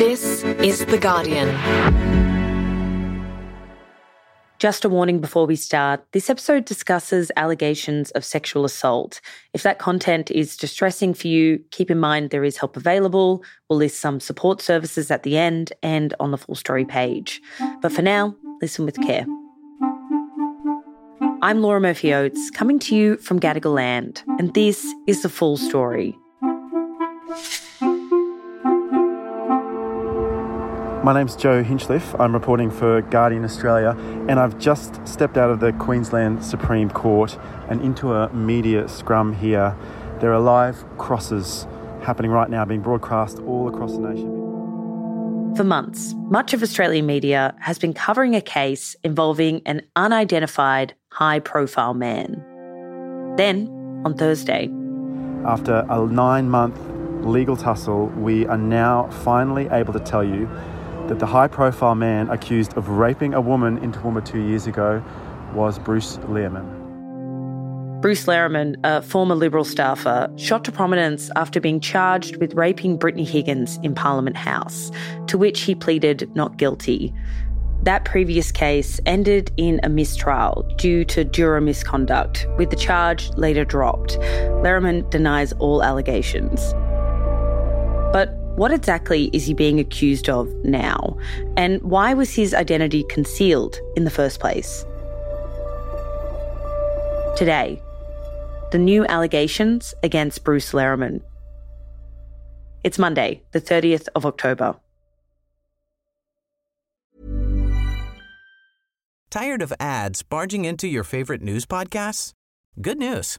This is The Guardian. Just a warning before we start this episode discusses allegations of sexual assault. If that content is distressing for you, keep in mind there is help available. We'll list some support services at the end and on the full story page. But for now, listen with care. I'm Laura Murphy Oates, coming to you from Gadigal Land, and this is the full story. My name's Joe Hinchliffe. I'm reporting for Guardian Australia, and I've just stepped out of the Queensland Supreme Court and into a media scrum here. There are live crosses happening right now, being broadcast all across the nation. For months, much of Australian media has been covering a case involving an unidentified high profile man. Then, on Thursday, after a nine month legal tussle, we are now finally able to tell you that the high profile man accused of raping a woman in Toowoomba two years ago was Bruce Lehrmann. Bruce Lehrmann, a former Liberal staffer, shot to prominence after being charged with raping Brittany Higgins in Parliament House, to which he pleaded not guilty. That previous case ended in a mistrial due to juror misconduct, with the charge later dropped. Lehrmann denies all allegations. But what exactly is he being accused of now? And why was his identity concealed in the first place? Today, the new allegations against Bruce Lehrmann. It's Monday, the 30th of October. Tired of ads barging into your favorite news podcasts? Good news.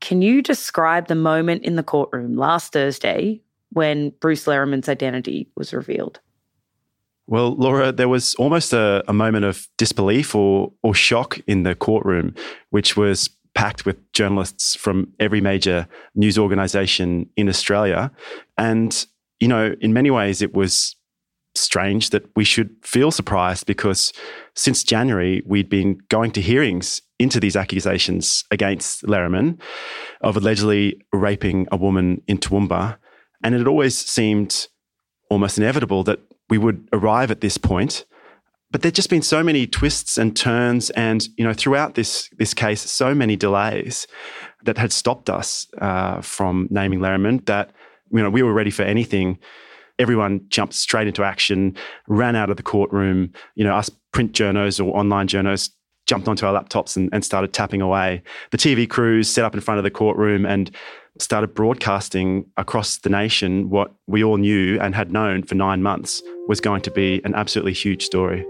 can you describe the moment in the courtroom last Thursday when Bruce Lehrmann's identity was revealed? Well, Laura, there was almost a, a moment of disbelief or, or shock in the courtroom, which was packed with journalists from every major news organization in Australia. And, you know, in many ways, it was strange that we should feel surprised because since January, we'd been going to hearings into these accusations against Lehrmann of allegedly raping a woman in Toowoomba. And it had always seemed almost inevitable that we would arrive at this point. But there'd just been so many twists and turns, and you know, throughout this this case, so many delays that had stopped us uh, from naming Lehrmann that you know we were ready for anything everyone jumped straight into action, ran out of the courtroom. You know, us print journos or online journos jumped onto our laptops and, and started tapping away. The TV crews set up in front of the courtroom and started broadcasting across the nation what we all knew and had known for nine months was going to be an absolutely huge story.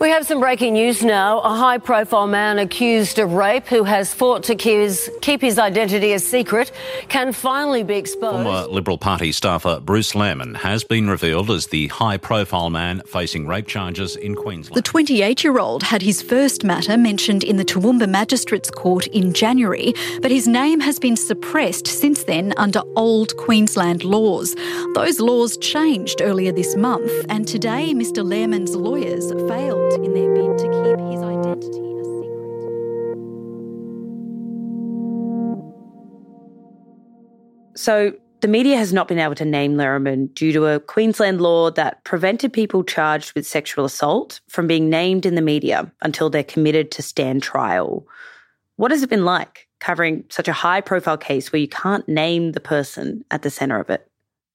We have some breaking news now. A high profile man accused of rape who has fought to keep his, identity a secret can finally be exposed. Former Liberal Party staffer Bruce Lehrmann has been revealed as the high profile man facing rape charges in Queensland. The 28 year old had his first matter mentioned in the Toowoomba Magistrates Court in January, but his name has been suppressed since then under old Queensland laws. Those laws changed earlier this month, and today Mr. Lehrmann's lawyers failed in their bid to keep his identity a secret. So, the media has not been able to name Lehrmann due to a Queensland law that prevented people charged with sexual assault from being named in the media until they're committed to stand trial. What has it been like covering such a high profile case where you can't name the person at the centre of it?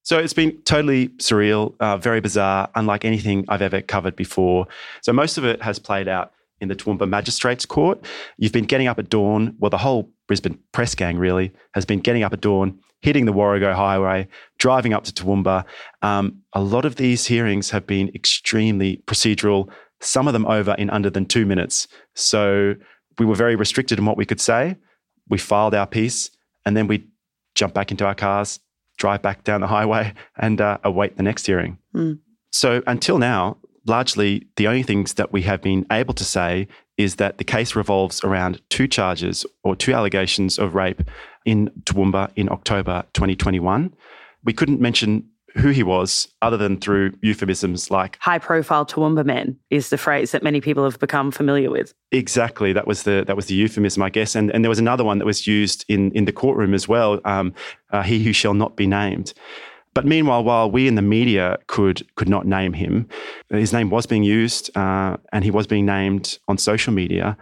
So it's been totally surreal, uh, very bizarre, unlike anything I've ever covered before. So most of it has played out in the Toowoomba Magistrates Court. You've been getting up at dawn, well, the whole Brisbane press gang really has been getting up at dawn, hitting the Warrego Highway, driving up to Toowoomba. Um, a lot of these hearings have been extremely procedural, some of them over in under than two minutes. So we were very restricted in what we could say. We filed our piece and then we jumped back into our cars, drive back down the highway and uh, await the next hearing. Mm. So until now, largely the only things that we have been able to say is that the case revolves around two charges or two allegations of rape in Toowoomba in October 2021. We couldn't mention who he was other than through euphemisms like high profile Toowoomba men is the phrase that many people have become familiar with. Exactly. That was the that was the euphemism, I guess. And and there was another one that was used in in the courtroom as well. Um, uh, he who shall not be named. But meanwhile, while we in the media could could not name him, his name was being used, uh, and he was being named on social media,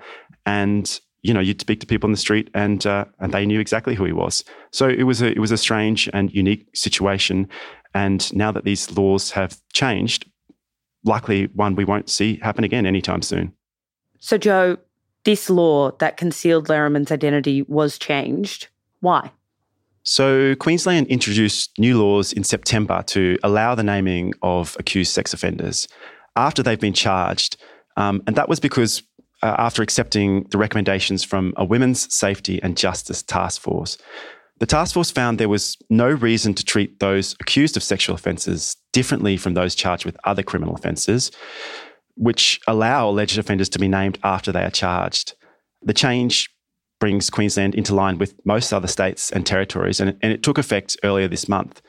and you know you'd speak to people in the street, and uh, and they knew exactly who he was. So it was a it was a strange and unique situation, and now that these laws have changed, likely one we won't see happen again anytime soon. So Joe, this law that concealed Lehrmann's identity was changed. Why? So, Queensland introduced new laws in September to allow the naming of accused sex offenders after they've been charged. Um, and that was because uh, after accepting the recommendations from a Women's Safety and Justice Task Force. The task force found there was no reason to treat those accused of sexual offences differently from those charged with other criminal offences, which allow alleged offenders to be named after they are charged. The change brings Queensland into line with most other states and territories, and, and it took effect earlier this month.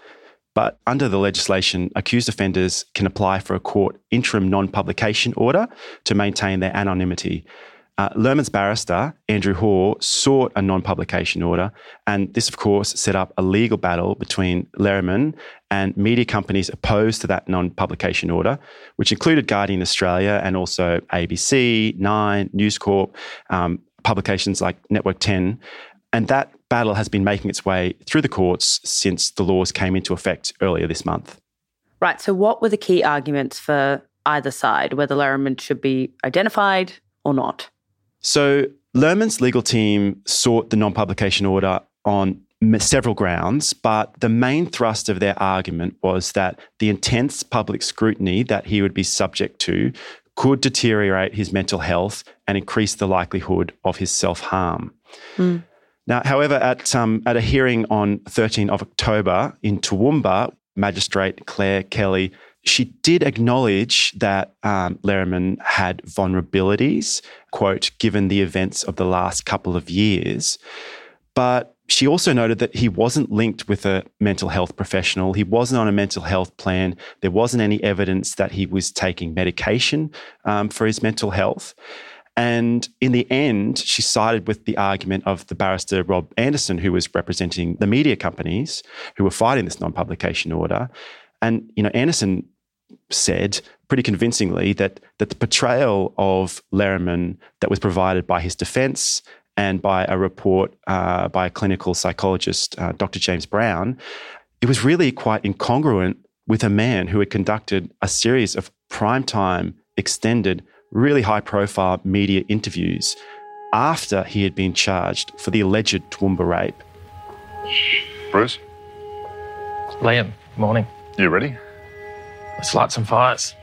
But under the legislation, accused offenders can apply for a court interim non publication order to maintain their anonymity. Uh, Lehrmann's barrister, Andrew Hoare, sought a non publication order, and this, of course, set up a legal battle between Lehrmann and media companies opposed to that non publication order, which included Guardian Australia and also ABC, Nine, News Corp, um, publications like Network 10. And that battle has been making its way through the courts since the laws came into effect earlier this month. Right. So, what were the key arguments for either side, whether Lehrmann should be identified or not? So, Lehrmann's legal team sought the non publication order on several grounds, but the main thrust of their argument was that the intense public scrutiny that he would be subject to could deteriorate his mental health and increase the likelihood of his self harm. Mm. Now, however, at, um, at a hearing on 13 of October in Toowoomba, Magistrate Claire Kelly, she did acknowledge that um, had vulnerabilities, quote, given the events of the last couple of years. But she also noted that he wasn't linked with a mental health professional. He wasn't on a mental health plan. There wasn't any evidence that he was taking medication um, for his mental health. And in the end, she sided with the argument of the barrister Rob Anderson, who was representing the media companies who were fighting this non-publication order. And you know, Anderson said pretty convincingly that that the portrayal of Lehrmann that was provided by his defence and by a report uh, by a clinical psychologist, uh, Dr. James Brown, it was really quite incongruent with a man who had conducted a series of prime-time, extended, really high profile media interviews after he had been charged for the alleged Toowoomba rape. Bruce? Liam, morning. You ready? Let's light some fires.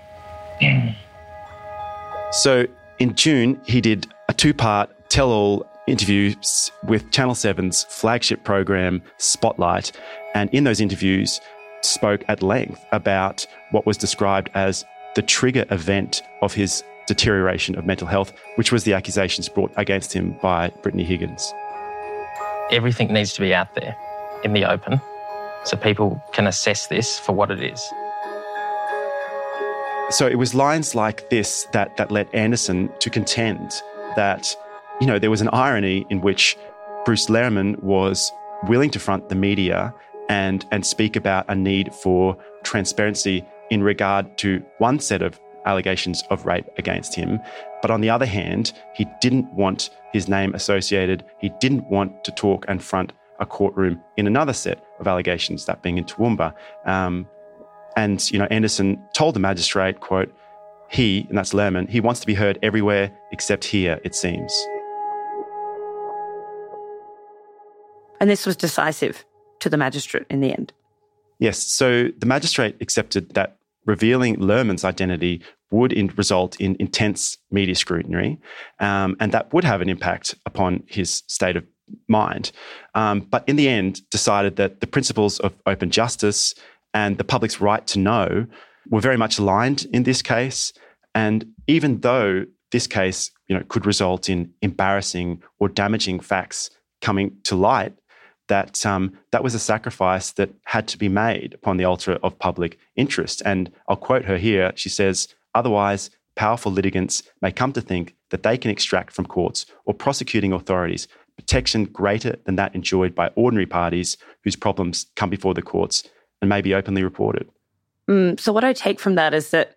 so in June, he did a two part tell all interviews with Channel 7's flagship program, Spotlight. And in those interviews, spoke at length about what was described as the trigger event of his deterioration of mental health, which was the accusations brought against him by Brittany Higgins. Everything needs to be out there in the open so people can assess this for what it is. So it was lines like this that, that led Anderson to contend that you know, there was an irony in which Bruce Lehrmann was willing to front the media and, and speak about a need for transparency in regard to one set of allegations of rape against him. But on the other hand, he didn't want his name associated. He didn't want to talk and front a courtroom in another set of allegations, that being in Toowoomba. Um, and, you know, Anderson told the magistrate, quote, he, and that's Lehrmann, he wants to be heard everywhere except here, it seems. And this was decisive to the magistrate in the end. Yes. So the magistrate accepted that revealing Lehrmann's identity would in, result in intense media scrutiny, um, and that would have an impact upon his state of mind. Um, but in the end, decided that the principles of open justice and the public's right to know were very much aligned in this case. And even though this case you know, could result in embarrassing or damaging facts coming to light, that um, that was a sacrifice that had to be made upon the altar of public interest. And I'll quote her here. She says, Otherwise, powerful litigants may come to think that they can extract from courts or prosecuting authorities protection greater than that enjoyed by ordinary parties whose problems come before the courts and may be openly reported. Mm, so, what I take from that is that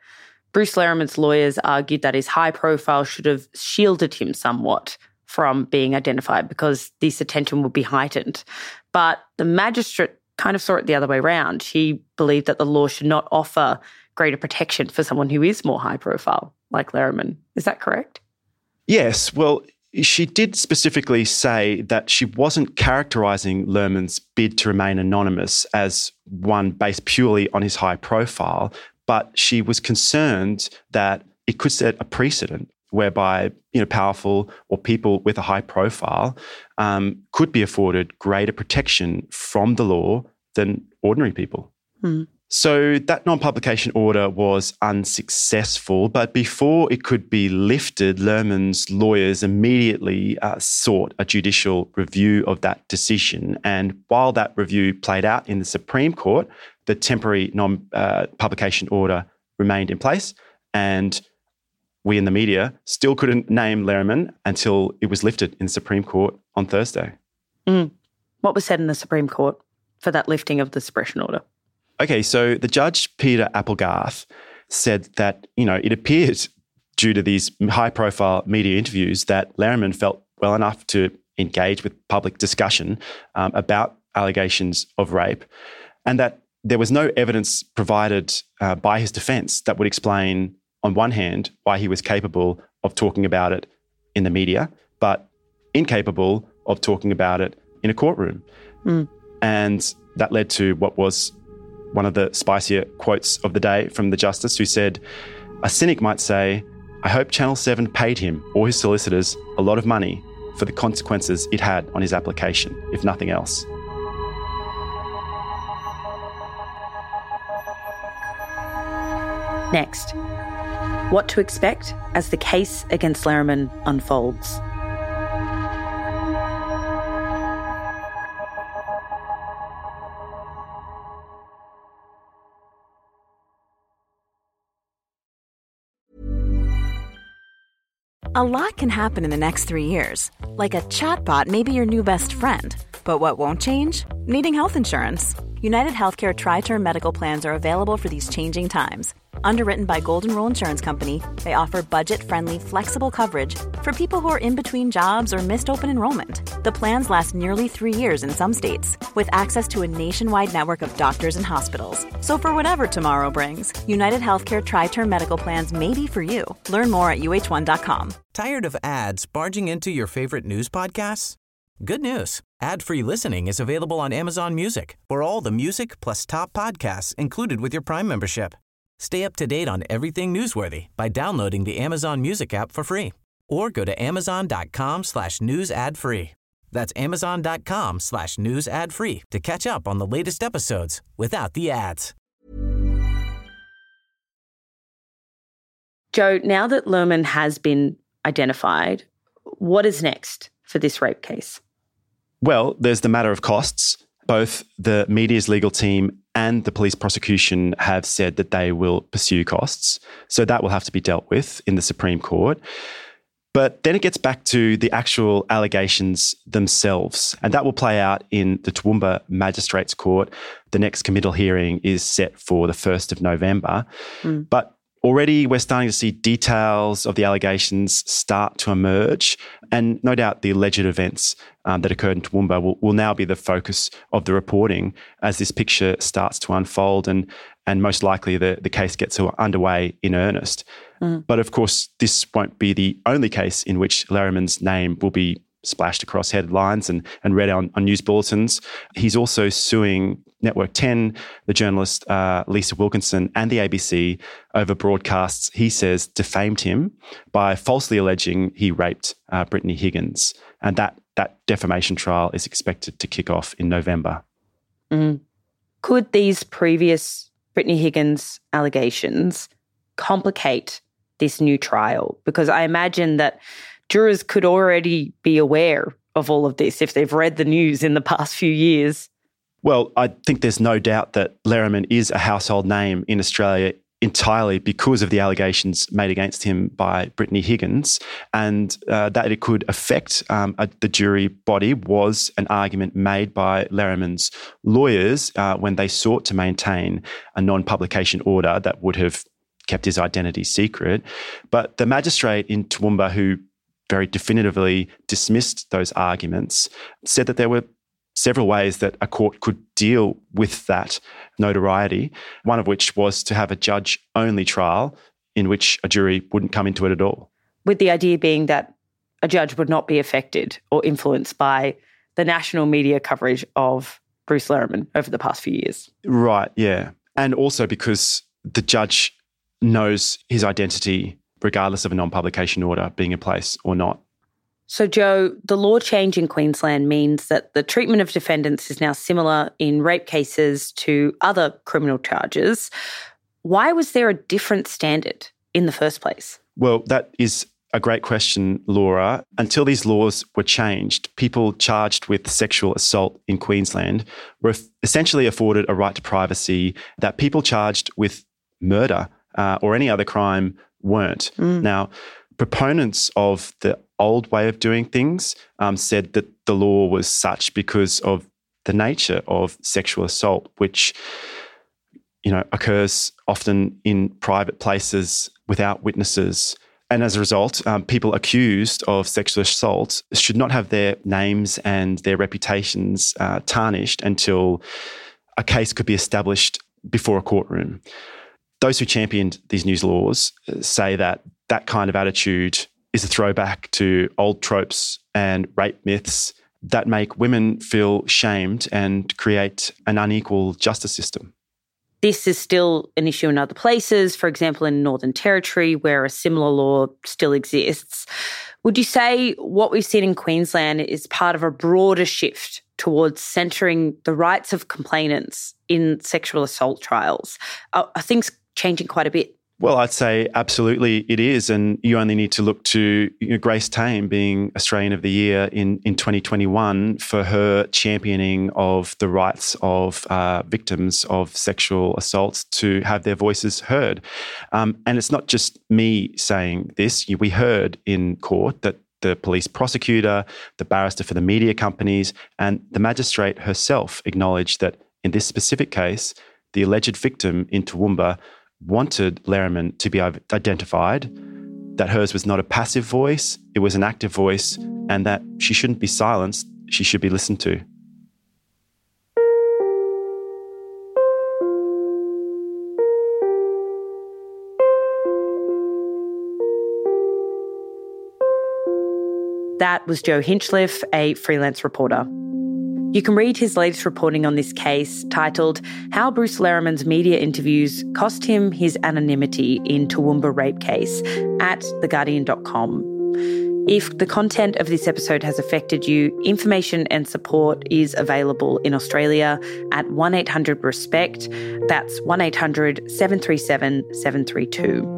Bruce Lehrmann's lawyers argued that his high profile should have shielded him somewhat from being identified because this attention would be heightened. But the magistrate kind of saw it the other way around. He believed that the law should not offer greater protection for someone who is more high profile, like Lehrmann. Is that correct? Yes. Well, she did specifically say that she wasn't characterizing Lehrmann's bid to remain anonymous as one based purely on his high profile, but she was concerned that it could set a precedent whereby you know powerful or people with a high profile um, could be afforded greater protection from the law than ordinary people. Hmm. So that non publication order was unsuccessful, but before it could be lifted, Lehrmann's lawyers immediately uh, sought a judicial review of that decision. And while that review played out in the Supreme Court, the temporary non uh, publication order remained in place. And we in the media still couldn't name Lehrmann until it was lifted in the Supreme Court on Thursday. Mm. What was said in the Supreme Court for that lifting of the suppression order? Okay, so the judge, Peter Applegarth, said that, you know, it appeared due to these high profile media interviews that Lehrmann felt well enough to engage with public discussion um, about allegations of rape and that there was no evidence provided uh, by his defense that would explain, on one hand, why he was capable of talking about it in the media, but incapable of talking about it in a courtroom. Mm. And that led to what was one of the spicier quotes of the day from the justice who said, A cynic might say, I hope Channel 7 paid him or his solicitors a lot of money for the consequences it had on his application, if nothing else. Next, what to expect as the case against Lehrmann unfolds. A lot can happen in the next three years. Like a chatbot may be your new best friend. But what won't change? Needing health insurance. United Healthcare Tri Term Medical Plans are available for these changing times. Underwritten by Golden Rule Insurance Company, they offer budget friendly, flexible coverage for people who are in between jobs or missed open enrollment. The plans last nearly three years in some states, with access to a nationwide network of doctors and hospitals. So, for whatever tomorrow brings, United Healthcare Tri Term Medical Plans may be for you. Learn more at uh1.com. Tired of ads barging into your favorite news podcasts? Good news. Ad-free listening is available on Amazon Music for all the music plus top podcasts included with your Prime membership. Stay up to date on everything newsworthy by downloading the Amazon Music app for free or go to amazon.com slash news ad free. That's amazon.com slash news ad free to catch up on the latest episodes without the ads. Joe, now that Lehrmann has been identified, what is next for this rape case? Well, there's the matter of costs. Both the media's legal team and the police prosecution have said that they will pursue costs. So that will have to be dealt with in the Supreme Court. But then it gets back to the actual allegations themselves, and that will play out in the Toowoomba Magistrates Court. The next committal hearing is set for the 1st of November. Mm. But already we're starting to see details of the allegations start to emerge. And no doubt the alleged events um, that occurred in Toowoomba will, will now be the focus of the reporting as this picture starts to unfold and, and most likely the, the case gets underway in earnest. Mm. But of course, this won't be the only case in which Lehrmann's name will be splashed across headlines and, and read on, on news bulletins. He's also suing Network 10, the journalist uh, Lisa Wilkinson, and the ABC over broadcasts he says defamed him by falsely alleging he raped uh, Brittany Higgins. And that, that defamation trial is expected to kick off in November. Mm. Could these previous Brittany Higgins' allegations complicate this new trial? Because I imagine that jurors could already be aware of all of this if they've read the news in the past few years. Well, I think there's no doubt that Lehrmann is a household name in Australia entirely because of the allegations made against him by Brittany Higgins, and uh, that it could affect um, a, the jury body was an argument made by Lehrmann's lawyers uh, when they sought to maintain a non-publication order that would have kept his identity secret. But the magistrate in Toowoomba, who very definitively dismissed those arguments, said that there were several ways that a court could deal with that notoriety, one of which was to have a judge only trial in which a jury wouldn't come into it at all. With the idea being that a judge would not be affected or influenced by the national media coverage of Bruce Lehrmann over the past few years. Right, yeah. And also because the judge knows his identity regardless of a non publication order being in place or not. So, Joe, the law change in Queensland means that the treatment of defendants is now similar in rape cases to other criminal charges. Why was there a different standard in the first place? Well, that is a great question, Laura. Until these laws were changed, people charged with sexual assault in Queensland were essentially afforded a right to privacy that people charged with murder uh, or any other crime weren't. Mm. Now, proponents of the old way of doing things um, said that the law was such because of the nature of sexual assault, which you know occurs often in private places without witnesses. And as a result, um, people accused of sexual assault should not have their names and their reputations uh, tarnished until a case could be established before a courtroom. Those who championed these news laws uh, say that that kind of attitude is a throwback to old tropes and rape myths that make women feel shamed and create an unequal justice system. This is still an issue in other places, for example, in Northern Territory, where a similar law still exists. Would you say what we've seen in Queensland is part of a broader shift towards centering the rights of complainants in sexual assault trials? Are, are things changing quite a bit? Well, I'd say absolutely it is. And you only need to look to you know, Grace Tame being Australian of the Year in, in 2021 for her championing of the rights of uh, victims of sexual assaults to have their voices heard. Um, and it's not just me saying this. We heard in court that the police prosecutor, the barrister for the media companies, and the magistrate herself acknowledged that in this specific case, the alleged victim in Toowoomba wanted Lehrmann to be identified, that hers was not a passive voice, it was an active voice, and that she shouldn't be silenced, she should be listened to. That was Joe Hinchliffe, a freelance reporter. You can read his latest reporting on this case, titled How Bruce Lehrmann's Media Interviews Cost Him His Anonymity in Toowoomba Rape Case, at theguardian.com. If the content of this episode has affected you, information and support is available in Australia at 1 800 RESPECT. That's 1 800 737 732.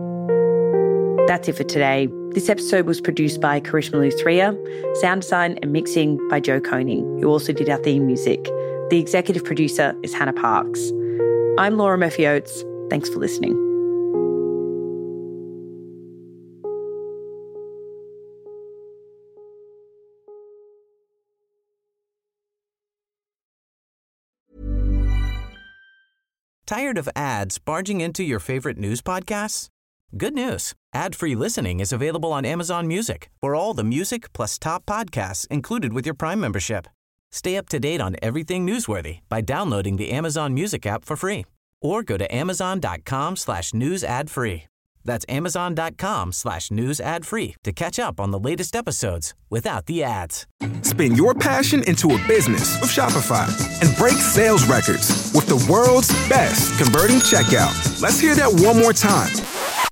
That's it for today. This episode was produced by Karishma Luthria, sound design and mixing by Joe Koning, who also did our theme music. The executive producer is Hannah Parks. I'm Laura Murphy Oates. Thanks for listening. Tired of ads barging into your favorite news podcasts? Good news. Ad-free listening is available on Amazon Music for all the music plus top podcasts included with your Prime membership. Stay up to date on everything newsworthy by downloading the Amazon Music app for free or go to amazon.com slash news ad free. That's amazon.com slash news ad free to catch up on the latest episodes without the ads. Spin your passion into a business with Shopify and break sales records with the world's best converting checkout. Let's hear that one more time